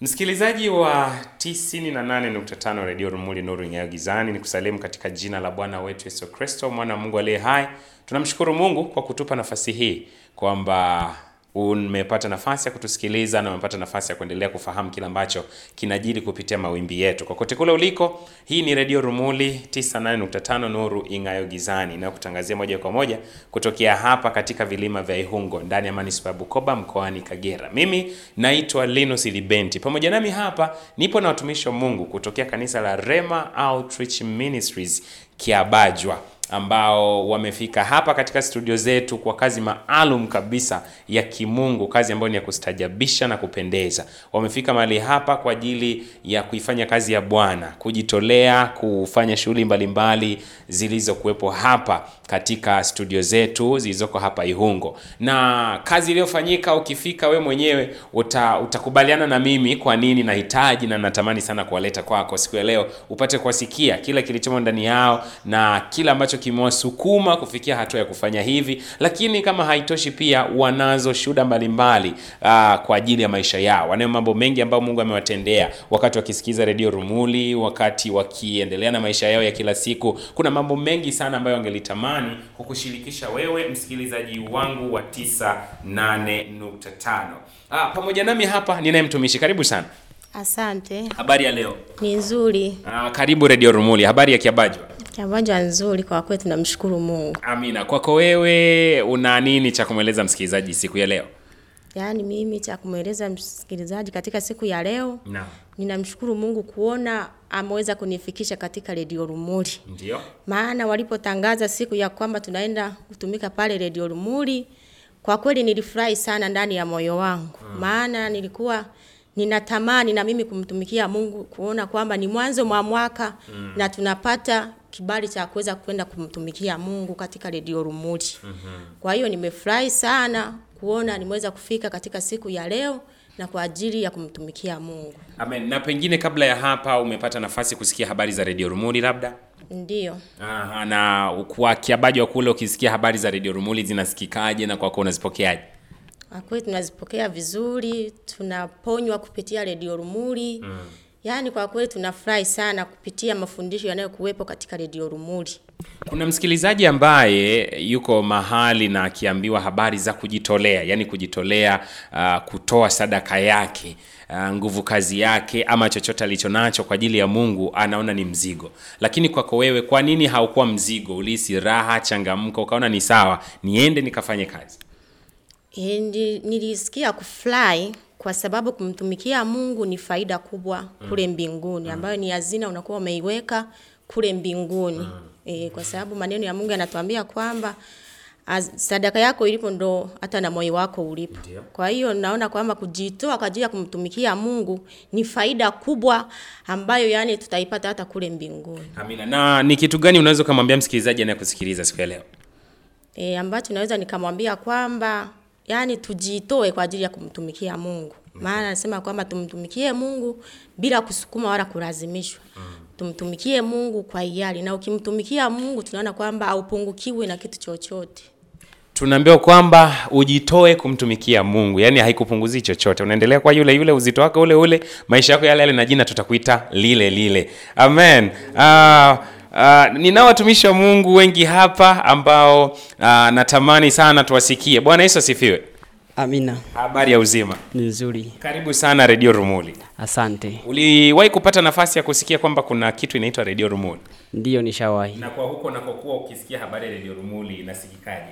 Msikilizaji wa 98.5 Radio Rumuli Nuru Ing'ayo Gizani, ni kusalimu katika jina la Bwana wetu Yesu Kristo, mwana wa Mungu aliye hai. Tunamshukuru Mungu kwa kutupa nafasi hii kwamba umepata nafasi ya kutusikiliza na umepata nafasi ya kuendelea kufahamu kile ambacho kinajiri kupitia mawimbi yetu kokote kule uliko. Hii ni Redio Rumuli 98.5 Nuru Ing'ayo Gizani inayokutangazia moja kwa moja kutokea hapa katika vilima vya Ihungo ndani ya manispaa ya Bukoba mkoani Kagera. Mimi naitwa Linus Libenti. Pamoja nami hapa nipo na watumishi wa Mungu kutokea kanisa la Rema Outreach Ministries Kiabajwa ambao wamefika hapa katika studio zetu kwa kazi maalum kabisa ya kimungu, kazi ambayo ni ya kustajabisha na kupendeza. Wamefika mahali hapa kwa ajili ya kuifanya kazi ya Bwana, kujitolea kufanya shughuli mbalimbali zilizokuwepo hapa katika studio zetu zilizoko hapa Ihungo, na kazi iliyofanyika, ukifika we mwenyewe uta, utakubaliana na mimi kwa nini nahitaji na natamani sana kuwaleta kwako siku ya leo, upate kuwasikia kile kilichomo ndani yao na kile ambacho kimewasukuma kufikia hatua ya kufanya hivi. Lakini kama haitoshi, pia wanazo shuhuda mbalimbali aa, kwa ajili ya maisha yao. Wanayo mambo mengi ambayo Mungu amewatendea wakati wakisikiza redio Rumuli, wakati wakiendelea na maisha yao ya kila siku. Kuna mambo mengi sana ambayo wangelitamani kukushirikisha wewe msikilizaji wangu wa 98.5. Ah, pamoja nami hapa ninaye mtumishi. Karibu sana. Asante, Habari ya leo? ni nzuri. Ah, karibu redio Rumuli. Habari ya Kiabajwa? Kiabajwa nzuri kwa kweli, tunamshukuru Mungu. Amina. Kwako wewe una nini cha kumweleza msikilizaji siku ya leo? Yaani mimi cha kumweleza msikilizaji katika siku ya leo, Naam. ninamshukuru Mungu kuona ameweza kunifikisha katika redio Rumuli, Ndio. maana walipotangaza siku ya kwamba tunaenda kutumika pale redio Rumuli, kwa kweli nilifurahi sana ndani ya moyo wangu, maana nilikuwa ninatamani na mimi kumtumikia Mungu, kuona kwamba ni mwanzo mwa mwaka na tunapata kibali cha kuweza kwenda kumtumikia Mungu katika redio -hmm. Kwa hiyo nimefurahi sana kuona nimeweza kufika katika siku ya leo na kwa ajili ya kumtumikia Mungu. Amen. Na pengine kabla ya hapa umepata nafasi kusikia habari za redio Rumuli labda? Ndiyo. Aha, na kwa Kiabajwa kule ukisikia habari za redio Rumuli zinasikikaje na kwako unazipokeaje? Kwa kweli tunazipokea vizuri, tunaponywa kupitia redio Rumuli. Yaani kwa kweli tunafurahi sana kupitia mafundisho yanayokuwepo katika redio Rumuli. Kuna msikilizaji ambaye yuko mahali na akiambiwa habari za kujitolea, yani kujitolea, uh, kutoa sadaka yake, uh, nguvu kazi yake ama chochote alicho nacho kwa ajili ya Mungu, anaona ni mzigo. Lakini kwako wewe, kwa nini haukuwa mzigo? Ulihisi raha, changamko, ukaona ni sawa, niende nikafanye kazi. E, nilisikia kufurahi kwa sababu kumtumikia Mungu ni faida kubwa kule mbinguni ambayo ni hazina unakuwa umeiweka kule mbinguni. E, kwa sababu maneno ya Mungu yanatuambia kwamba az- sadaka yako ilipo ndo hata na moyo wako ulipo. Ndio. Kwa hiyo naona kwamba kujitoa kwa ajili ya kumtumikia Mungu ni faida kubwa ambayo yani tutaipata hata kule mbinguni. Amina. Na ni kitu gani unaweza ukamwambia msikilizaji anayekusikiliza siku ya leo? E, ambacho naweza nikamwambia kwamba yani tujitoe kwa ajili ya kumtumikia Mungu. Maana anasema kwamba tumtumikie Mungu bila kusukuma wala kulazimishwa. Tumtumikie Mungu kwa hiari na ukimtumikia Mungu tunaona kwamba haupungukiwi na kitu chochote. tunaambiwa kwamba ujitoe kumtumikia Mungu, yaani haikupunguzii chochote, unaendelea kwa yule yule, uzito wako ule ule, maisha yako yale yale, na jina tutakuita lile lile. Amen. Uh, uh, ninao watumishi wa Mungu wengi hapa ambao uh, natamani sana tuwasikie. Bwana Yesu asifiwe. Amina, Habari ya uzima, ni nzuri. karibu sana Radio Rumuli. Asante. Uliwahi kupata nafasi ya kusikia kwamba kuna kitu inaitwa Radio Rumuli? Ndiyo, nishawahi. Na kwa huko nakokuwa ukisikia habari ya Radio Rumuli inasikikaje?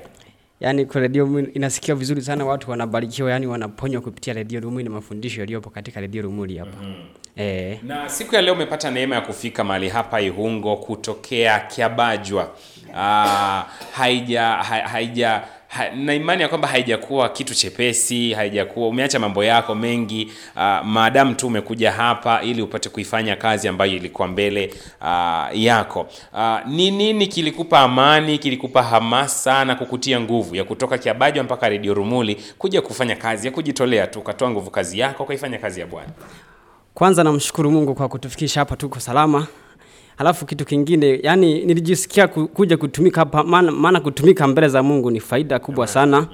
Yaani kwa redio Rumuli inasikia vizuri sana, watu wanabarikiwa, yani wanaponywa kupitia redio Rumuli na mafundisho yaliyopo katika redio Rumuli hapa. Eh, Na siku ya leo umepata neema ya kufika mahali hapa Ihungo kutokea Kiabajwa. Ah, haija ha- haija ha, na imani ya kwamba haijakuwa kitu chepesi, haijakuwa umeacha mambo yako mengi uh, maadamu tu umekuja hapa ili upate kuifanya kazi ambayo ilikuwa mbele uh, yako. Uh, ni nini kilikupa amani, kilikupa hamasa na kukutia nguvu ya kutoka Kiabajwa mpaka Redio Rumuli kuja kufanya kazi ya kujitolea tu, ukatoa nguvu kazi yako ukaifanya kazi ya Bwana? kwanza namshukuru Mungu kwa kutufikisha hapa, tuko salama. Halafu kitu kingine, yani nilijisikia ku- kuja kutumika hapa, maana kutumika mbele za Mungu ni faida kubwa sana.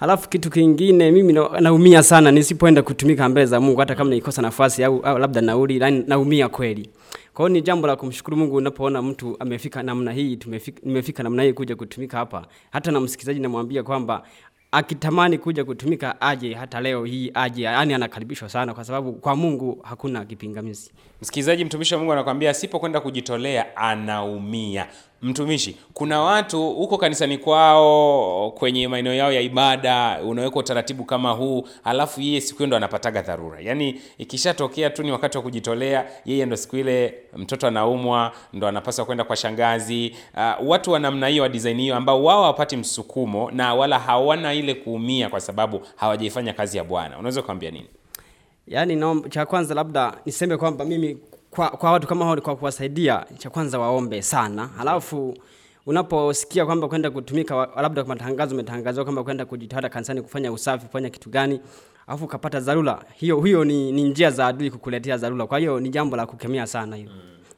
Halafu kitu kingine mimi naumia sana nisipoenda kutumika mbele za Mungu hata kama nikosa nafasi au, au labda nauli, yani naumia kweli. Kwa hiyo ni jambo la kumshukuru Mungu unapoona mtu amefika namna hii, tumefika, nimefika namna hii kuja kutumika hapa. Hata na msikilizaji namwambia kwamba akitamani kuja kutumika aje hata leo hii aje, yani anakaribishwa sana kwa sababu kwa Mungu hakuna kipingamizi. Msikilizaji, mtumishi wa Mungu anakwambia asipokwenda kujitolea anaumia. Mtumishi, kuna watu huko kanisani kwao kwenye maeneo yao ya ibada unaweka utaratibu kama huu, alafu yeye siku hiyo ndo anapataga dharura. Yaani ikishatokea tu ni wakati wa kujitolea, yeye ndo siku ile mtoto anaumwa, ndo anapaswa kwenda kwa shangazi. Uh, watu wa namna hiyo wa design hiyo ambao wao hawapati msukumo na wala hawana ile kuumia kwa sababu hawajaifanya kazi ya Bwana, unaweza kuambia nini? Yaani naomba cha kwanza labda niseme kwamba mimi kwa, kwa watu kama hao kwa kuwasaidia, cha kwanza waombe sana, halafu unaposikia kwamba kwenda kutumika labda kwa matangazo umetangazwa kwamba kwenda kujitawala kanisani kufanya usafi kufanya kitu gani, alafu ukapata dharura, hiyo hiyo ni, ni njia za adui kukuletea dharura. Kwa hiyo ni jambo la kukemea sana hilo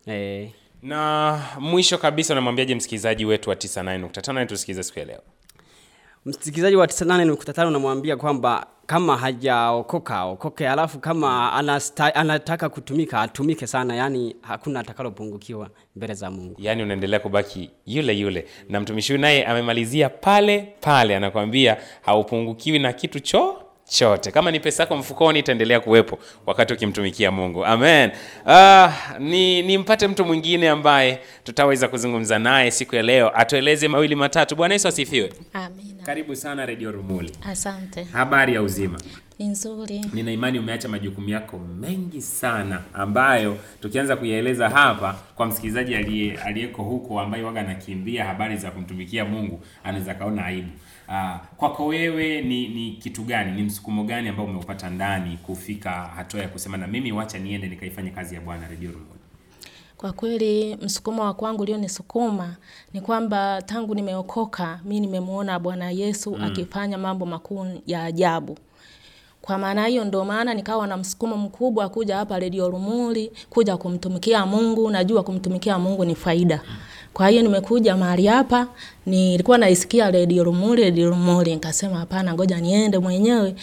eh. na mwisho kabisa unamwambiaje msikilizaji wetu wa 99.5 tusikilize siku ya leo Msikilizaji wa 98.5 unamwambia kwamba kama hajaokoka okoke, alafu kama anataka kutumika atumike sana, yani hakuna atakalopungukiwa mbele za Mungu. Yani unaendelea kubaki yule yule na mtumishi huyu naye amemalizia pale pale anakwambia haupungukiwi na kitu cho chote kama ni pesa yako mfukoni itaendelea kuwepo wakati ukimtumikia mungu. Amen. Uh, ni nimpate mtu mwingine ambaye tutaweza kuzungumza naye siku ya leo. Atueleze mawili matatu. Bwana yesu asifiwe. Amina. karibu sana redio rumuli. Asante. habari ya uzima Ni nzuri. nina imani umeacha majukumu yako mengi sana ambayo tukianza kuyaeleza hapa kwa msikilizaji aliye- aliyeko huko ambaye waga anakimbia habari za kumtumikia mungu anaweza kaona aibu Ah, kwako wewe ni, ni kitu gani ni msukumo gani ambao umeupata ndani kufika hatua ya kusema na mimi wacha niende nikaifanye kazi ya bwana Radio rumuni Kwa kweli msukumo wa kwangu ulionisukuma ni kwamba tangu nimeokoka mi nimemwona Bwana Yesu akifanya mambo makuu ya ajabu. Kwa maana hiyo ndo maana nikawa na msukumo mkubwa kuja hapa Radio Rumuli kuja kumtumikia Mungu. Najua kumtumikia Mungu ni faida. Kwa hiyo nimekuja mahali hapa, nilikuwa naisikia Radio Rumuli, Radio Rumuli, nikasema hapana, ngoja niende mwenyewe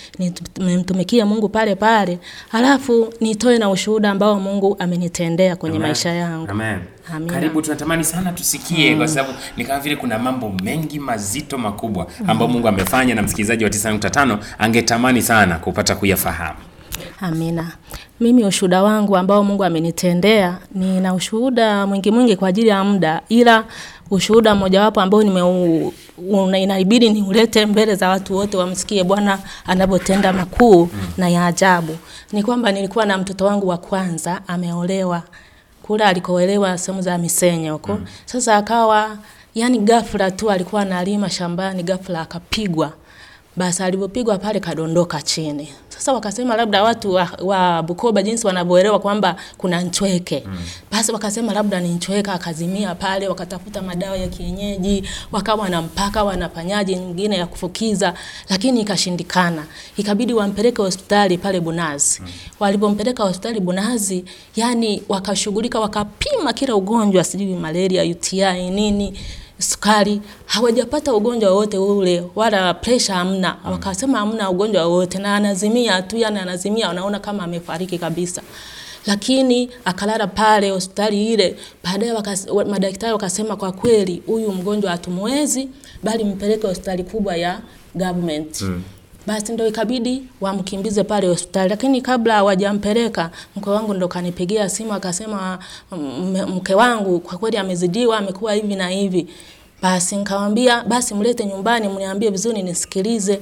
nimtumikie Mungu pale pale, halafu nitoe na ushuhuda ambao Mungu amenitendea kwenye Amen. maisha yangu. Amen. Amina. Karibu, tunatamani sana tusikie kwa sababu ni kama vile kuna mambo mengi mazito makubwa ambayo Mungu amefanya na msikilizaji wa 9.5 angetamani sana kupata kuyafahamu. Amina. Mimi ushuhuda wangu ambao Mungu amenitendea, nina ushuhuda mwingi mwingi kwa ajili ya muda, ila ushuhuda mmojawapo ambao nime inabidi niulete mbele za watu wote wamsikie Bwana anavyotenda makuu na ya ajabu. Ni kwamba nilikuwa na mtoto wangu wa kwanza ameolewa kule alikoelewa sehemu za Misenye huko. Sasa akawa yani ghafla tu alikuwa analima shambani, ghafla akapigwa basi alipopigwa pale kadondoka chini. Sasa wakasema labda watu wa, wa Bukoba jinsi wanavyoelewa kwamba kuna nchweke. Mm. Basi wakasema labda ni nchweke akazimia pale wakatafuta madawa ya kienyeji, wakawa wanampaka wanafanyaje nyingine ya kufukiza lakini ikashindikana. Ikabidi wampeleke hospitali pale Bunazi. Mm. Walipompeleka hospitali Bunazi, yani wakashughulika wakapima kila ugonjwa sijui malaria, UTI nini sukari hawajapata ugonjwa wowote ule wala presha hamna mm. wakasema hamna ugonjwa wowote na anazimia tu yani anazimia wanaona kama amefariki kabisa lakini akalala pale hospitali ile baadaye madaktari wakasema kwa kweli huyu mgonjwa hatumwezi bali mpeleke hospitali kubwa ya government mm. Basi ndo ikabidi wamkimbize pale hospitali, lakini kabla hawajampeleka mke wangu ndo kanipigia simu akasema, mke wangu kwa kweli amezidiwa, amekuwa hivi na hivi. Basi nikamwambia basi mlete nyumbani, mniambie vizuri nisikilize.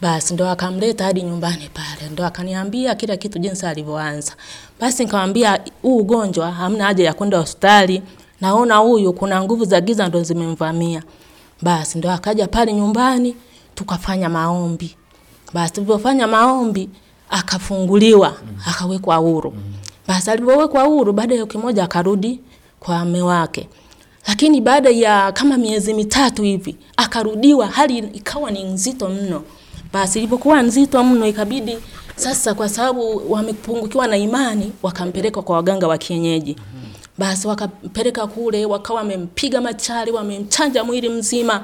Basi ndo akamleta hadi nyumbani pale, ndo akaniambia kila kitu jinsi alivyoanza. Basi nikamwambia huu ugonjwa hamna haja ya kwenda hospitali, naona huyu kuna nguvu za giza ndo zimemvamia. Basi ndo akaja pale nyumbani tukafanya maombi. Basi tulipofanya maombi akafunguliwa, akawekwa huru. Basi alipowekwa huru, baada ya wiki moja akarudi kwa mume wake. Lakini baada ya kama miezi mitatu hivi akarudiwa, hali ikawa ni nzito mno. Basi ilipokuwa nzito mno, ikabidi sasa, kwa sababu wamepungukiwa na imani, wakampeleka kwa waganga wa kienyeji. Basi wakampeleka kule, wakawa wamempiga machari, wamemchanja mwili mzima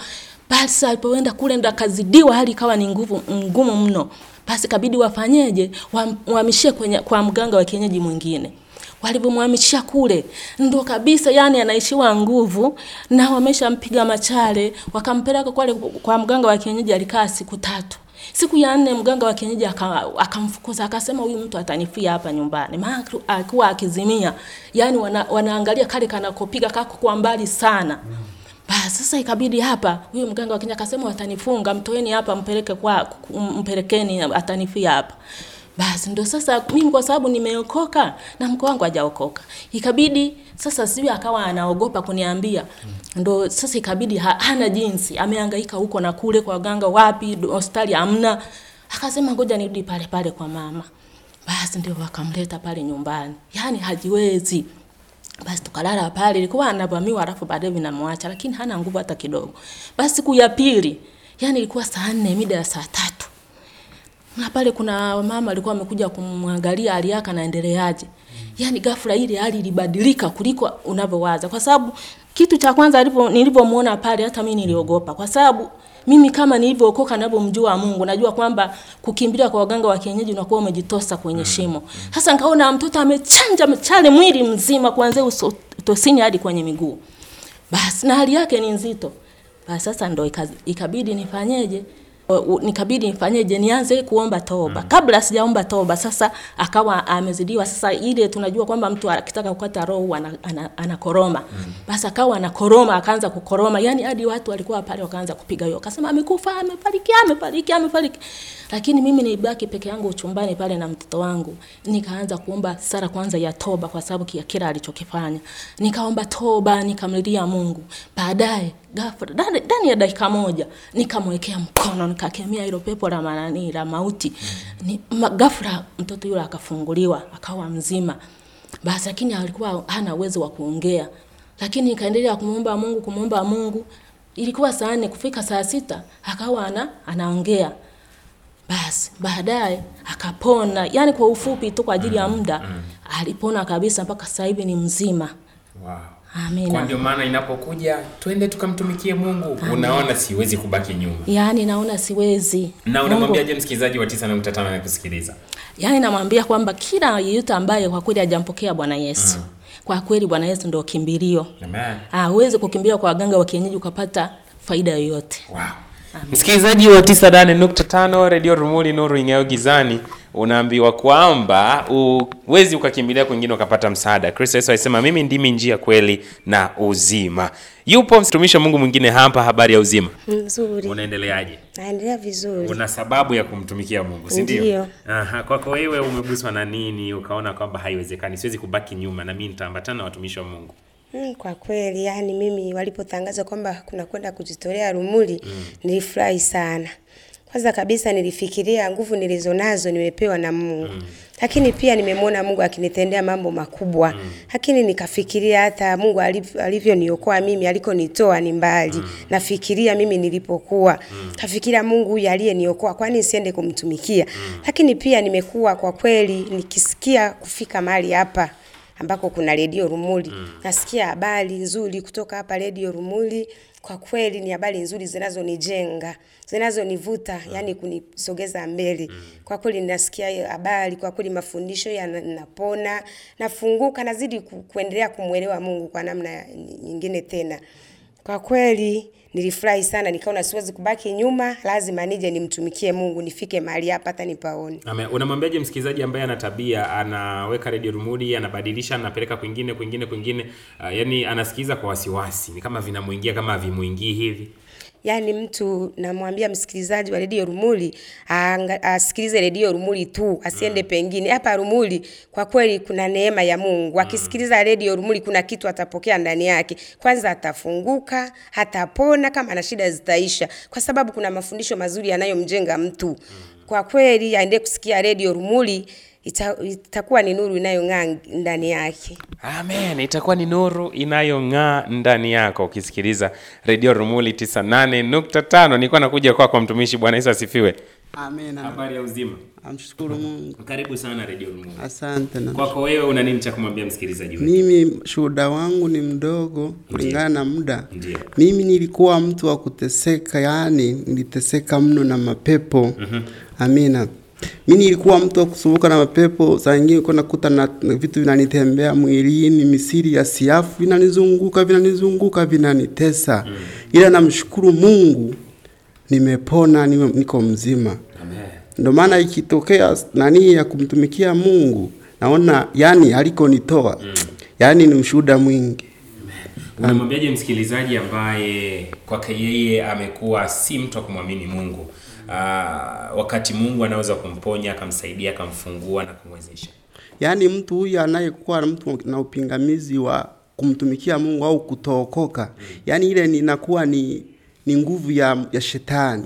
Basi alipoenda kule ndo akazidiwa, hali ikawa ni nguvu ngumu mno. Basi kabidi wafanyeje? Wam- Wamhamishie kwenye kwa mganga wa kienyeji mwingine. Walivyomhamishia kule ndo kabisa, yani anaishiwa nguvu na wameshampiga machale, wakampeleka kwale kwa mganga wa kienyeji. Alikaa siku tatu. Siku ya nne mganga wa kienyeji akamfukuza akasema, huyu mtu atanifia hapa nyumbani, maana alikuwa akizimia. Yani wana, wanaangalia kale kanakopiga kako kwa mbali sana. Basi sasa ikabidi hapa huyu mganga wa Kenya akasema watanifunga, mtoeni hapa mpeleke kwa mpelekeni atanifia hapa. Basi ndo sasa mimi kwa sababu nimeokoka na mko wangu hajaokoka. Ikabidi sasa sijui akawa anaogopa kuniambia. Ndo sasa ikabidi ha, hana jinsi, amehangaika huko na kule kwa waganga wapi, hospitali hamna. Akasema ngoja nirudi pale pale kwa mama. Basi ndio wakamleta pale nyumbani. Yaani hajiwezi. Basi tukalala pale, ilikuwa anavamiwa alafu baadaye vinamwacha, lakini hana nguvu hata kidogo. Basi siku ya pili, yani ilikuwa saa nne mida ya saa tatu na pale kuna mama alikuwa amekuja kumwangalia hali yake anaendeleaje. Yani ghafla ile hali ilibadilika kuliko unavyowaza, kwa sababu kitu cha kwanza nilivyomwona nilipomwona pale, hata mimi niliogopa, kwa sababu mimi kama nilivyookoka ninavyomjua Mungu, najua kwamba kukimbilia kwa waganga wa kienyeji unakuwa umejitosa kwenye shimo. Sasa nikaona mtoto amechanja mchale mwili mzima kuanzia utosini hadi kwenye miguu. Basi na hali yake ni nzito. Basi sasa ndo ikabidi nifanyeje? Nikabidi nifanyeje? Nianze kuomba toba. Kabla sijaomba toba, sasa akawa amezidiwa. Sasa ile tunajua kwamba mtu akitaka kukata roho ana- ana- anakoroma. Basi akawa anakoroma, akaanza kukoroma, yani hadi watu walikuwa pale wakaanza kupiga yowe, akasema amekufa, amefariki, amefariki, amefariki. Lakini mimi nilibaki peke yangu chumbani pale na mtoto wangu, nikaanza kuomba sara kwanza ya toba, kwa sababu kia kila alichokifanya. Nikaomba toba, nikamlilia Mungu. Baadaye ghafla ndani ndani ya dakika moja nikamwekea mkono, nikakemea hilo pepo la manani la mauti. Ni ghafla mtoto yule akafunguliwa, akawa mzima. Basi lakini alikuwa hana uwezo wa kuongea. Lakini nikaendelea kumuomba Mungu, kumuomba Mungu. Ilikuwa saa nne kufika saa sita akawa ana, anaongea. Basi baadaye akapona, yani kwa ufupi tu, kwa ajili ya muda alipona kabisa, mpaka sasa hivi ni mzima. Wow. Kwa Amina. ndio maana inapokuja twende tukamtumikie Mungu, unaona siwezi kubaki nyuma. Yaani naona siwezi. Na unamwambiaje msikilizaji wa 9.5 anakusikiliza? Yaani namwambia kwamba kila yeyote ambaye kwa kweli hajampokea Bwana Yesu, kwa kweli Bwana Yesu ndio kimbilio. Amen. Ah, huwezi kukimbia kwa waganga wa kienyeji ukapata faida yoyote. Wow. Msikilizaji wa 98.5 Radio Rumuli Nuru Ing'ayo Gizani, unaambiwa kwamba huwezi ukakimbilia kwingine ukapata msaada. Kristo Yesu alisema mimi ndimi njia, kweli na uzima. Yupo mtumishi wa Mungu mwingine hapa, habari ya uzima, Nzuri, unaendeleaje? naendelea vizuri. Una sababu ya kumtumikia Mungu, si ndio? Ndio. Aha, kwako wewe umeguswa na nini ukaona kwamba haiwezekani, siwezi kubaki nyuma na mimi nitaambatana na watumishi wa Mungu? Mm, kwa kweli yani mimi walipotangaza kwamba kuna kwenda kujitolea Rumuli nilifurahi sana. Kwanza kabisa nilifikiria nguvu nilizonazo nimepewa na Mungu. Lakini pia nimemwona Mungu akinitendea mambo makubwa. Lakini nikafikiria hata Mungu aliv- alivyoniokoa mimi alikonitoa ni mbali. Nafikiria mimi nilipokuwa. Kafikiria Mungu huyu aliyeniokoa kwani nisiende kumtumikia. Lakini pia nimekuwa kwa kweli nikisikia kufika mahali hapa ambako kuna redio Rumuli. Nasikia habari nzuri kutoka hapa redio Rumuli. Kwa kweli ni habari nzuri zinazonijenga, zinazonivuta, yani kunisogeza mbele. Kwa kweli ninasikia hiyo habari, kwa kweli mafundisho yanapona, nafunguka, nazidi ku, kuendelea kumwelewa Mungu kwa namna nyingine tena. Kwa kweli nilifurahi sana, nikaona siwezi kubaki nyuma, lazima nije nimtumikie Mungu, nifike mahali hapa hata nipaone. Amen. unamwambiaje msikilizaji ambaye ana tabia anaweka redio rumudi anabadilisha anapeleka kwingine kwingine kwingine uh, yani anasikiliza kwa wasiwasi ni kama vinamuingia kama havimuingii hivi Yaani mtu namwambia msikilizaji wa redio Rumuli aanga- asikilize redio Rumuli tu, asiende pengine. Hapa Rumuli kwa kweli kuna neema ya Mungu. Akisikiliza redio Rumuli kuna kitu atapokea ndani yake. Kwanza atafunguka, atapona, kama ana shida zitaisha, kwa sababu kuna mafundisho mazuri yanayomjenga mtu. Kwa kweli aende kusikia redio Rumuli ita, itakuwa ni nuru inayong'aa ndani yake. Amen. Itakuwa ni nuru inayong'aa ndani yako. Ukisikiliza redio Rumuli 98.5, nilikuwa nakuja kwako kwa mtumishi. Bwana Yesu asifiwe. Habari ya uzima? Amshukuru Mungu. Karibu sana redio Rumuli. Asante na Kwako wewe una nini cha kumwambia msikilizaji wetu? mimi shuhuda wangu ni mdogo kulingana na muda. Mimi nilikuwa mtu wa kuteseka, yani niliteseka mno na mapepo. Amina. Mimi nilikuwa mtu wa kusumbuka na mapepo, saa nyingine kwa nakuta na vitu vinanitembea mwilini, misiri ya siafu vinanizunguka, vinanizunguka, vinanitesa. Ila namshukuru Mungu nimepona, nime- niko mzima. Amen. Ndio maana ikitokea nani ya kumtumikia Mungu naona yani alikonitoa yani ni ushuhuda mwingi. Unamwambiaje msikilizaji ambaye kwake yeye amekuwa si mtu wa kumwamini Mungu? Aa, wakati Mungu anaweza kumponya, akamsaidia, akamfungua na kumwezesha. Yaani mtu huyu anayekuwa mtu na upingamizi wa kumtumikia Mungu au kutookoka, yaani ile inakuwa ni ni nguvu ya, ya shetani.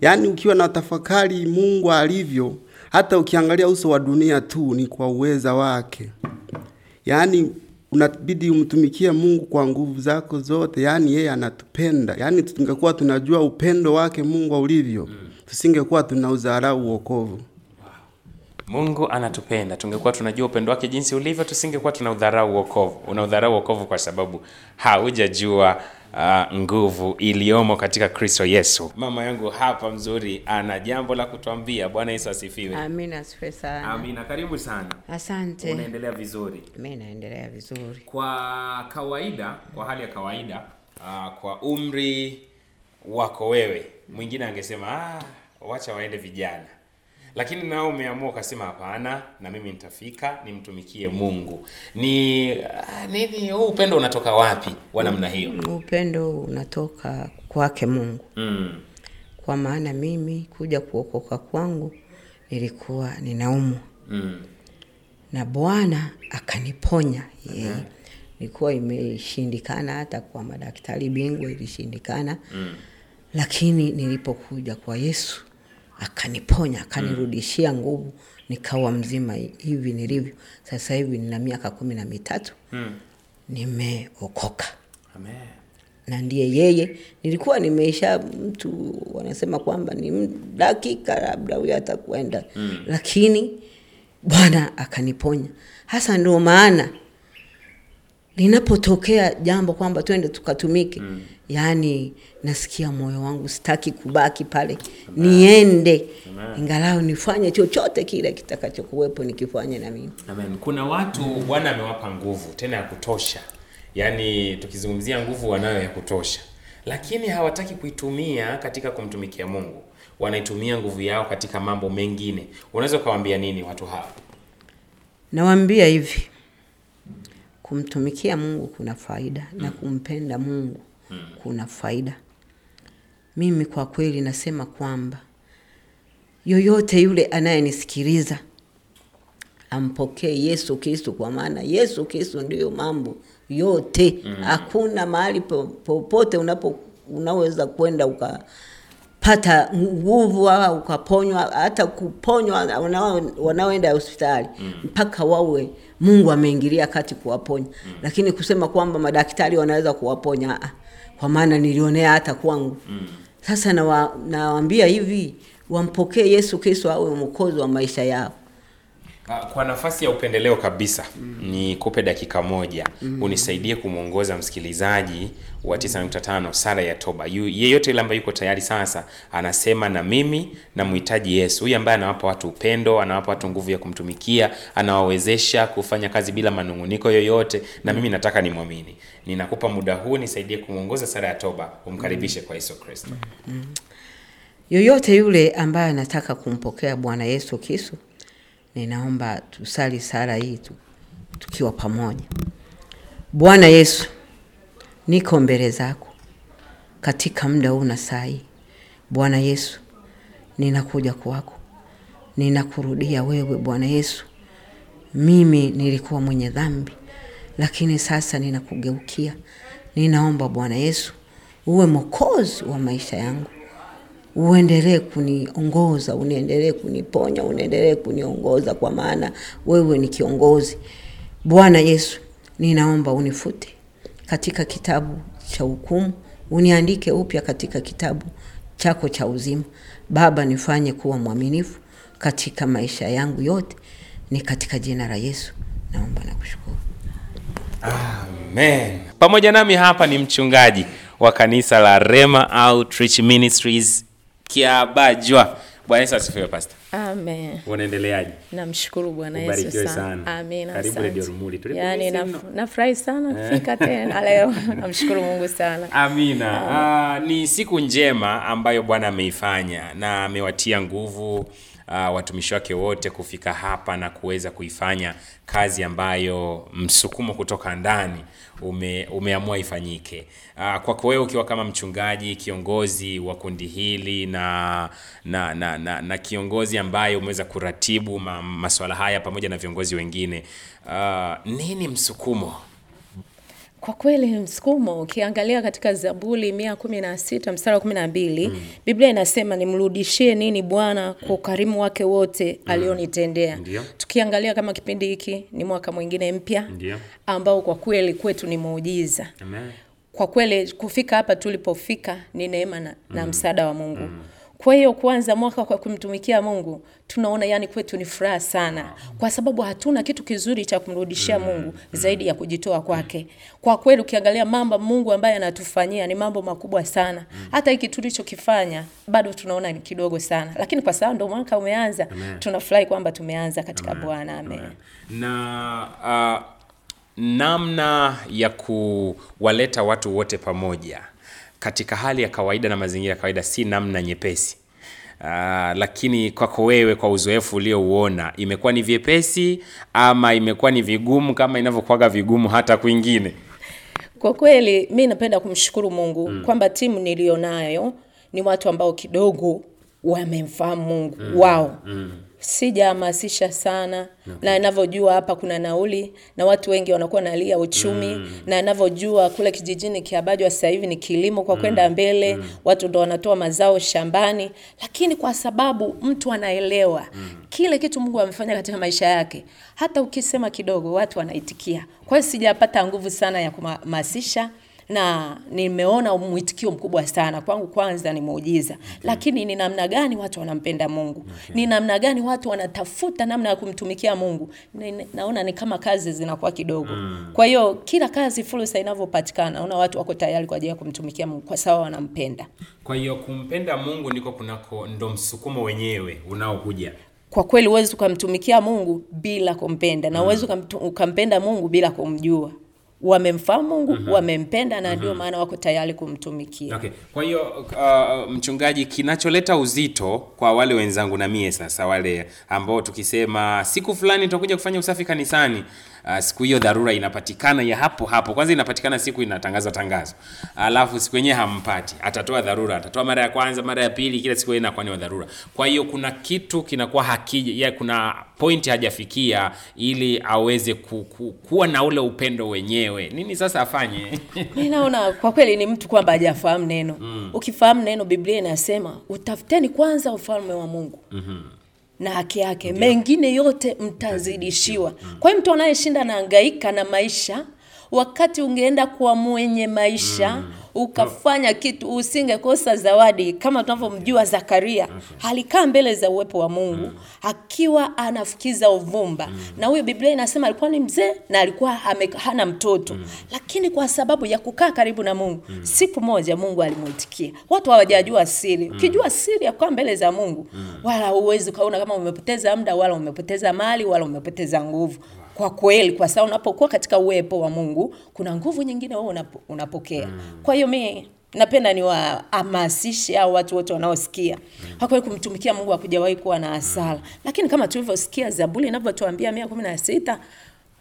Yaani ukiwa na tafakari Mungu alivyo, hata ukiangalia uso wa dunia tu ni kwa uweza wake. Yaani unabidi umtumikie Mungu kwa nguvu zako zote, yaani yeye anatupenda. Yaani tungekuwa tunajua upendo wake Mungu ulivyo, tusingekuwa tuna uokovu. Mungu anatupenda. Tungekuwa tunajua upendo wake jinsi ulivyo, tusingekuwa tuna udharau wokovu. Una udharau wokovu kwa sababu haujajua uh, nguvu iliyomo katika Kristo Yesu. Mama yangu hapa mzuri ana jambo la kutuambia. Bwana Yesu asifiwe. Amina, asifiwe sana. Amina, karibu sana. Asante. Unaendelea vizuri. Mimi naendelea vizuri. Kwa kawaida, kwa hali ya kawaida, uh, kwa umri wako wewe, mwingine angesema ah, wacha waende vijana, lakini nao umeamua ukasema hapana, na mimi nitafika nimtumikie Mungu. Ni ah, nini huu upendo unatoka wapi wa namna hiyo? Upendo unatoka kwake Mungu, Mm. kwa maana mimi kuja kuokoka kwangu nilikuwa ninaumwa Mm. na Bwana akaniponya yeye. Nilikuwa imeshindikana hata kwa madaktari bingwa ilishindikana mm. Lakini nilipokuja kwa Yesu akaniponya, akanirudishia nguvu, nikawa mzima hivi nilivyo sasa hivi. Nina miaka kumi na mitatu Mm. nimeokoka na ndiye yeye. Nilikuwa nimeisha mtu wanasema kwamba ni dakika labda huyo atakwenda mm. Lakini Bwana akaniponya. Hasa ndio maana linapotokea jambo kwamba twende tukatumike mm. Yaani nasikia moyo wangu sitaki kubaki pale, niende ingalau nifanye chochote kile kitakachokuwepo nikifanye na mimi. Amen. Kuna watu Bwana amewapa nguvu tena ya kutosha, yaani tukizungumzia nguvu wanayo ya kutosha, lakini hawataki kuitumia katika kumtumikia Mungu. Wanaitumia nguvu yao katika mambo mengine. Unaweza ukawaambia nini watu hao? Nawaambia hivi, kumtumikia Mungu kuna faida na kumpenda Mungu kuna faida. Mimi kwa kweli nasema kwamba yoyote yule anayenisikiliza ampokee Yesu Kristo, kwa maana Yesu Kristo ndiyo mambo yote. Hakuna mahali popote unapo unaweza kwenda ukapata nguvu au ukaponywa, hata kuponywa wanaoenda hospitali mpaka wawe Mungu ameingilia kati kuwaponya. Lakini kusema kwamba madaktari wanaweza kuwaponya, ah, kwa maana nilionea hata kwangu. Sasa nawaambia na hivi, wampokee Yesu Kristo awe mwokozi wa maisha yao. Ah, Kwa nafasi ya upendeleo kabisa ni kupe dakika moja. Unisaidie kumwongoza msikilizaji wa 9.5 sala ya toba. Yeyote yule ambaye yuko tayari sasa anasema na mimi namhitaji Yesu, huyu ambaye anawapa watu upendo, anawapa watu nguvu ya kumtumikia, anawawezesha kufanya kazi bila manunguniko yoyote, na mimi nataka nimwamini. Ninakupa muda huu, nisaidie kumwongoza sala ya toba, umkaribishe kwa Yesu Kristo. Yoyote yule ambaye anataka kumpokea Bwana Yesu Kristo, ninaomba tusali sala hii tu, tukiwa pamoja. Bwana Yesu, niko mbele zako katika muda huu na saa hii. Bwana Yesu, ninakuja kwako, ninakurudia wewe Bwana Yesu. Mimi nilikuwa mwenye dhambi, lakini sasa ninakugeukia. Ninaomba Bwana Yesu uwe mwokozi wa maisha yangu uendelee kuniongoza, unaendelee kuniponya, unaendelee kuniongoza, kwa maana wewe ni kiongozi. Bwana Yesu, ninaomba unifute katika kitabu cha hukumu, uniandike upya katika kitabu chako cha uzima. Baba, nifanye kuwa mwaminifu katika maisha yangu yote, ni katika jina la Yesu naomba na kushukuru. Amen. Pamoja nami hapa ni mchungaji wa kanisa la Rema Outreach Ministries Kiabajwa. Bwana Yesu asifiwe pastor. Amen. Unaendeleaje? Namshukuru Bwana Yesu sana. sana. Amina. Karibu. Radio Rumuli. Yaani nafurahi sana kufika tena leo. Namshukuru Mungu sana. Amina. Ah, ni siku njema ambayo Bwana ameifanya na amewatia nguvu uh, watumishi wake wote kufika hapa na kuweza kuifanya kazi ambayo msukumo kutoka ndani ume, umeamua ifanyike. Uh, kwako wewe ukiwa kama mchungaji kiongozi wa kundi hili na na, na, na, na kiongozi ambaye umeweza kuratibu ma, masuala haya pamoja na viongozi wengine uh, nini msukumo Kwa kweli msukumo ukiangalia katika Zaburi mia kumi na sita mstari wa kumi na mbili Biblia inasema nimrudishie nini Bwana kwa ukarimu wake wote alionitendea. Tukiangalia kama kipindi hiki ni mwaka mwingine mpya ambao kwa kweli kwetu ni muujiza. Amen. kwa kweli kufika hapa tulipofika ni neema na, na msaada wa Mungu. Kwa hiyo kuanza mwaka kwa kumtumikia Mungu tunaona yani kwetu ni furaha sana, kwa sababu hatuna kitu kizuri cha kumrudishia Mungu zaidi ya kujitoa kwake. Kwa kweli ukiangalia mambo Mungu ambaye anatufanyia ni mambo makubwa sana. Hata hiki tulichokifanya bado tunaona ni kidogo sana, lakini kwa sababu ndo mwaka umeanza, tunafurahi kwamba tumeanza katika Bwana. Amen. na uh, namna ya kuwaleta watu wote pamoja katika hali ya kawaida na mazingira ya kawaida si namna nyepesi. Uh, lakini kwako wewe kwa uzoefu uliouona imekuwa ni vyepesi ama imekuwa ni vigumu kama inavyokuwaga vigumu hata kwingine? Kwa kweli mi napenda kumshukuru Mungu kwamba timu niliyonayo ni watu ambao kidogo wamemfahamu Mungu wao. Sijahamasisha sana. Na ninavyojua hapa kuna nauli na watu wengi wanakuwa nalia uchumi. Na ninavyojua kule kijijini Kiabajwa sasa hivi ni kilimo kwa kwenda mbele, watu ndo wanatoa mazao shambani, lakini kwa sababu mtu anaelewa kile kitu Mungu amefanya katika maisha yake, hata ukisema kidogo watu wanaitikia. Kwa hiyo sijapata nguvu sana ya kuhamasisha na nimeona mwitikio mkubwa sana kwangu. Kwanza ni muujiza, lakini ni namna gani watu wanampenda Mungu, ni namna gani watu wanatafuta namna ya kumtumikia Mungu. Ni- Naona ni kama kazi zinakuwa kidogo. Kwa hiyo kila kazi, fursa inavyopatikana, naona watu wako tayari kwa ajili ya kumtumikia Mungu kwa sababu wanampenda. Kwa hiyo kumpenda Mungu ndiko kunako ndo msukumo wenyewe unaokuja. Kwa kweli huwezi ukamtumikia Mungu bila kumpenda na huwezi ukamtu- ukampenda Mungu bila kumjua. Wamemfahamu Mungu, wamempenda na ndio maana wako tayari kumtumikia. Okay. Kwa hiyo uh, mchungaji, kinacholeta uzito kwa wale wenzangu na mie sasa, wale ambao tukisema siku fulani tutakuja kufanya usafi kanisani, uh, siku hiyo dharura inapatikana ya hapo hapo. Kwanza inapatikana siku inatangaza tangazo, alafu siku yenyewe hampati, atatoa dharura, atatoa mara ya kwanza, mara ya pili, kila siku inakuwa ni dharura. Kwa hiyo kuna kitu kinakuwa hakija, ya kuna point hajafikia ili aweze ku, ku, kuwa na ule upendo wenyewe. Nini sasa afanye? Mimi naona kwa kweli ni mtu kwamba hajafahamu neno. Ukifahamu neno, Biblia inasema utafuteni kwanza ufalme wa Mungu na haki yake, mengine yote mtazidishiwa. Kwa hiyo mtu anayeshinda anahangaika na maisha, wakati ungeenda kwa mwenye maisha ukafanya kitu, usingekosa zawadi. Kama tunavyomjua Zakaria, alikaa mbele za uwepo wa Mungu akiwa anafukiza uvumba, na huyo Biblia inasema alikuwa ni mzee na alikuwa hana mtoto, lakini kwa sababu ya kukaa karibu na Mungu, siku moja Mungu alimuitikia. Watu hawajajua siri. Ukijua siri ya kukaa mbele za Mungu, wala huwezi ukaona kama umepoteza muda wala umepoteza mali wala umepoteza nguvu kwa kweli, kwa sababu unapokuwa katika uwepo wa Mungu kuna nguvu nyingine wewe unapo, unapokea. Kwa hiyo mi napenda niwahamasishe au watu wote wanaosikia kwa kweli kumtumikia Mungu hakujawahi kuwa na hasara, lakini kama tulivyosikia Zaburi inavyotuambia mia kumi na sita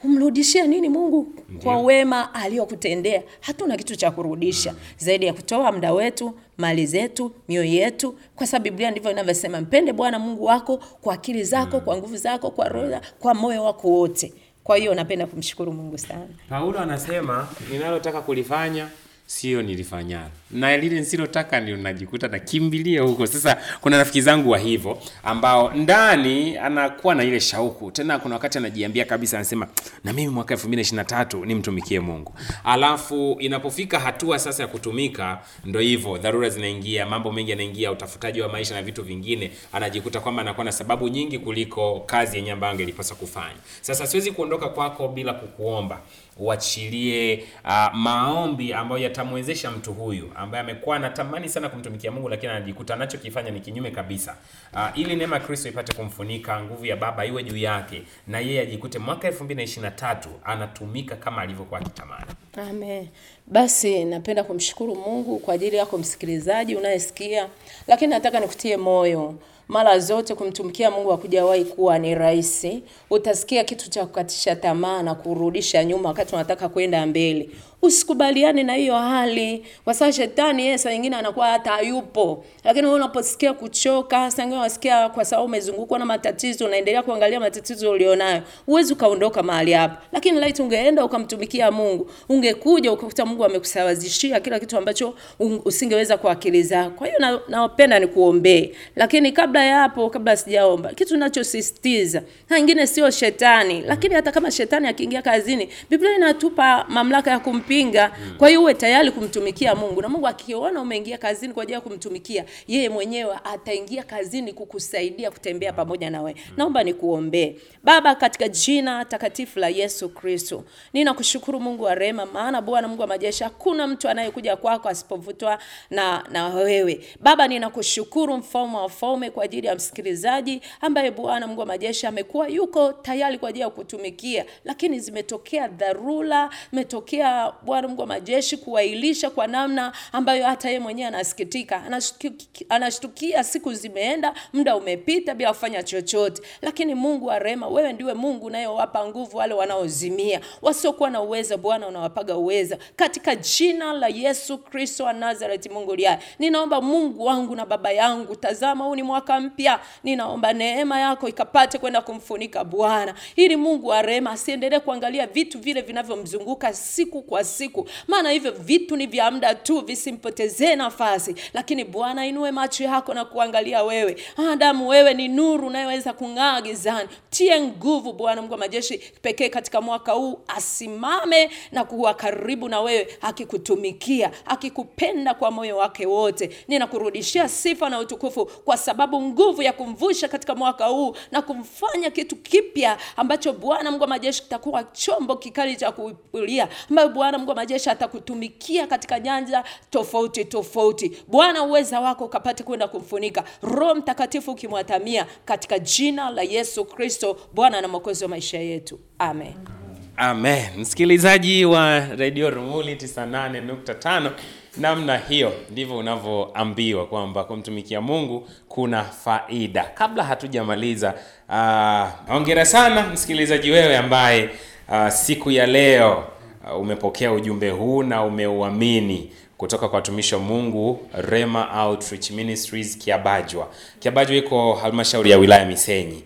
umrudishie nini Mungu? Kwa wema aliyokutendea? Hatuna kitu cha kurudisha. Zaidi ya kutoa muda wetu, mali zetu, mioyo yetu, kwa sababu Biblia ndivyo inavyosema, mpende Bwana Mungu wako kwa akili zako, kwa nguvu zako, kwa roho, kwa moyo wako wote. Kwa hiyo napenda kumshukuru Mungu sana. Paulo anasema ninalotaka kulifanya sio nilifanyalo na lile nisilotaka ndio najikuta nakimbilia huko. Sasa kuna rafiki zangu wa hivyo ambao ndani anakuwa na ile shauku. Tena kuna wakati anajiambia kabisa anasema na mimi mwaka 2023 nimtumikie mungu. Alafu inapofika hatua sasa ya kutumika ndo hivyo dharura zinaingia mambo mengi yanaingia utafutaji wa maisha na vitu vingine anajikuta kwamba anakuwa na sababu nyingi kuliko kazi yenye ambayo angelipaswa kufanya. Sasa siwezi kuondoka kwako bila kukuomba uachilie uh, maombi ambayo yatamwezesha mtu huyu ambaye amekuwa anatamani sana kumtumikia Mungu lakini anajikuta anachokifanya ni kinyume kabisa. Uh, ili neema Kristo ipate kumfunika, nguvu ya Baba iwe juu yake na yeye ajikute mwaka 2023 anatumika kama alivyokuwa akitamani. Amen. Basi napenda kumshukuru Mungu kwa ajili yako msikilizaji unayesikia, lakini nataka nikutie moyo mara zote kumtumikia Mungu hakujawahi kuwa ni rahisi. Utasikia kitu cha kukatisha tamaa na kurudisha nyuma wakati unataka kwenda mbele. Usikubaliane na hiyo hali, kwa sababu shetani yeye saa nyingine anakuwa hata hayupo, lakini wewe unaposikia kuchoka, saa nyingine unasikia kwa sababu umezungukwa na matatizo, unaendelea kuangalia matatizo ulionayo, huwezi ukaondoka mahali hapo. Lakini laiti ungeenda ukamtumikia Mungu, ungekuja ukakuta Mungu amekusawazishia kila kitu ambacho usingeweza kwa. Kwa hiyo na- nikuombee, lakini kabla ya hapo, kabla sijaomba, kitu ninachosisitiza na ingine sio shetani, lakini hata kama shetani akiingia kazini, Biblia inatupa mamlaka ya kumpinga. Kwa hiyo uwe tayari kumtumikia Mungu, na Mungu akiona umeingia kazini kwa ajili ya kumtumikia yeye mwenyewe, ataingia kazini kukusaidia kutembea pamoja na wewe. Naomba nikuombee. Baba, katika jina takatifu la Yesu Kristo, ninakushukuru Mungu wa rehema, maana Bwana Mungu wa majeshi, hakuna mtu anayekuja kwako asipovutwa na, na wewe. Baba, ninakushukuru mfalme wa wafalme kwa ajili ya msikilizaji ambaye Bwana Mungu wa majeshi amekuwa yuko tayari kwa ajili ya kutumikia, lakini zimetokea dharura, imetokea Bwana Mungu wa majeshi kuwailisha kwa namna ambayo hata yeye mwenyewe anasikitika, anashtuki- anashtukia siku zimeenda, muda umepita bila kufanya chochote. Lakini Mungu wa rehema, wewe ndiwe Mungu unayewapa nguvu wale wanaozimia, wasiokuwa na uwezo. Bwana unawapaga uwezo katika jina la Yesu Kristo wa Nazareti. Mungu liaye, ninaomba Mungu wangu na baba yangu, tazama, huu ni mwaka mpya, ninaomba neema yako ikapate kwenda kumfunika Bwana, ili Mungu wa rehema asiendelee kuangalia vitu vile vinavyomzunguka siku kwa siku, maana hivyo vitu ni vya muda tu, visimpotezee nafasi. Lakini Bwana, inue macho yako na kuangalia wewe. Adamu, wewe ni nuru unayeweza kung'aa gizani. Tie nguvu Bwana Mungu wa majeshi pekee katika mwaka huu, asimame na kuwa karibu na wewe, akikutumikia, akikupenda kwa moyo wake wote. Ninakurudishia sifa na utukufu kwa sababu nguvu ya kumvusha katika mwaka huu na kumfanya kitu kipya ambacho Bwana Mungu wa majeshi kitakuwa chombo kikali cha kuipulia, ambayo Bwana Mungu wa majeshi atakutumikia katika nyanja tofauti tofauti. Bwana, uweza wako ukapate kwenda kumfunika, Roho Mtakatifu ukimwatamia katika jina la Yesu Kristo, Bwana na Mwokozi wa maisha yetu, amen. Amen. Msikilizaji wa Radio Rumuli 98.5, namna hiyo ndivyo unavyoambiwa kwamba kumtumikia Mungu kuna faida. Kabla hatujamaliza, uh, sana msikilizaji wewe ambaye uh, siku ya leo umepokea ujumbe huu na umeuamini kutoka kwa watumishi wa Mungu Rema Outreach Ministries Kiabajwa. Kiabajwa iko halmashauri ya wilaya Misenyi.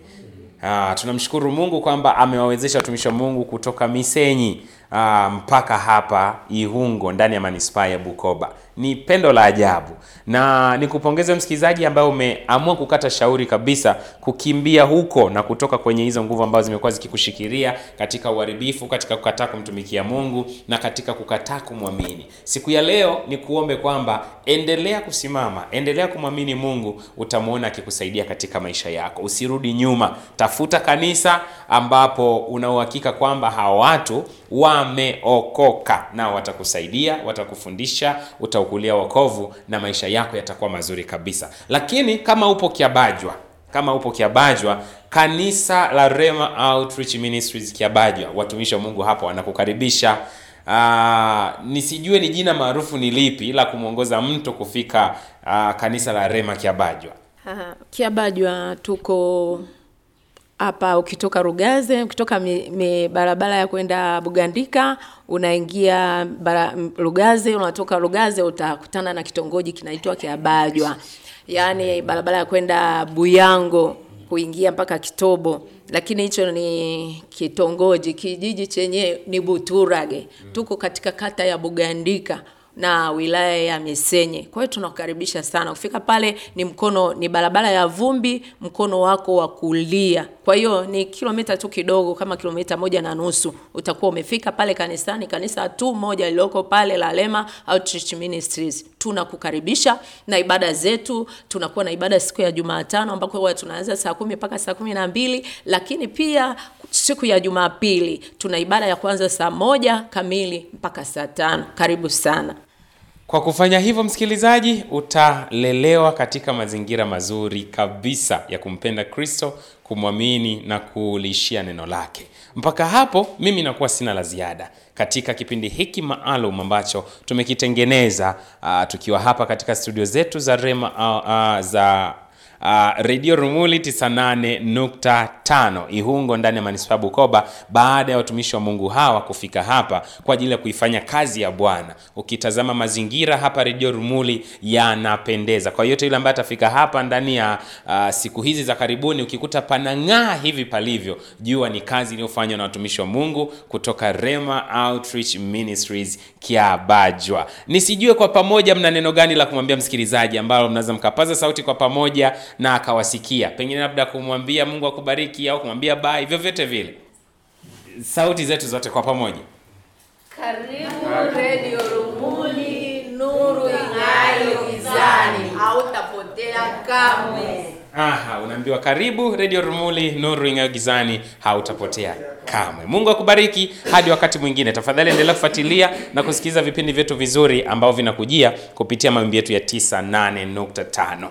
Ah, tunamshukuru Mungu kwamba amewawezesha watumishi wa Mungu kutoka Misenyi ah, mpaka hapa Ihungo ndani ya manispaa ya Bukoba. Ni pendo la ajabu, na nikupongeze msikilizaji ambaye umeamua kukata shauri kabisa kukimbia huko na kutoka kwenye hizo nguvu ambazo zimekuwa zikikushikiria katika uharibifu, katika kukataa kumtumikia Mungu na katika kukataa kumwamini. Siku ya leo ni kuombe kwamba endelea kusimama, endelea kumwamini Mungu, utamwona akikusaidia katika maisha yako. Usirudi nyuma, tafuta kanisa ambapo una uhakika kwamba hawa watu wameokoka, nao watakusaidia, watakufundisha, utaukulia wokovu na maisha yako yatakuwa mazuri kabisa. Lakini kama upo Kiabajwa, kama upo Kiabajwa, kanisa la Rema Outreach Ministries Kiabajwa, watumishi wa Mungu hapo wanakukaribisha. Ah, nisijue ni jina maarufu ni lipi, ila kumwongoza mtu kufika ah, kanisa la Rema Kiabajwa. Kiabajwa tuko hapa, ukitoka Rugaze, ukitoka mi, mi barabara ya kwenda Bugandika, unaingia bara, Rugaze, unatoka Rugaze utakutana na kitongoji kinaitwa Kiabajwa, yaani barabara ya kwenda Buyango kuingia mpaka Kitobo, lakini hicho ni kitongoji. Kijiji chenye ni Buturage, tuko katika kata ya Bugandika na wilaya ya Misenye. Kwa hiyo tunakukaribisha sana. Kufika pale ni mkono ni barabara ya vumbi, mkono wako wa kulia. Kwa hiyo ni kilomita tu kidogo kama kilomita moja na nusu utakuwa umefika pale kanisani, kanisa tu moja lililoko pale la Lema Outreach Ministries. Tunakukaribisha na ibada zetu, tunakuwa na ibada siku ya Jumatano ambako huwa tunaanza saa kumi mpaka saa kumi na mbili lakini pia siku ya Jumapili tuna ibada ya kwanza saa moja kamili mpaka saa tano. Karibu sana. Kwa kufanya hivyo, msikilizaji, utalelewa katika mazingira mazuri kabisa ya kumpenda Kristo, kumwamini na kuliishia neno lake. Mpaka hapo, mimi nakuwa sina la ziada katika kipindi hiki maalum ambacho tumekitengeneza uh, tukiwa hapa katika studio zetu za Rema uh, uh, za Uh, redio rumuli 98.5 ihungo ndani ya manispaa bukoba baada ya watumishi wa mungu hawa kufika hapa kwa ajili ya kuifanya kazi ya bwana. Ukitazama mazingira hapa redio rumuli yanapendeza. Kwa yote yule ambaye atafika hapa ndani ya uh, siku hizi za karibuni ukikuta panang'aa hivi palivyo jua ni kazi iliyofanywa na watumishi wa mungu kutoka rema outreach ministries kiabajwa. Nisijue kwa pamoja mna neno gani la kumwambia msikilizaji ambalo mnaweza mkapaza sauti kwa pamoja na akawasikia. Pengine labda kumwambia mungu akubariki au kumwambia bai vyovyote vile. Sauti zetu zote kwa pamoja. Karibu Radio Rumuli, nuru ing'ayo gizani, hautapotea kamwe. aha unaambiwa karibu redio rumuli nuru ing'ayo gizani hautapotea kamwe. Mungu akubariki hadi wakati mwingine. Tafadhali endelea kufuatilia na kusikiliza vipindi vyetu vizuri ambavyo vinakujia kupitia mawimbi yetu ya 98.5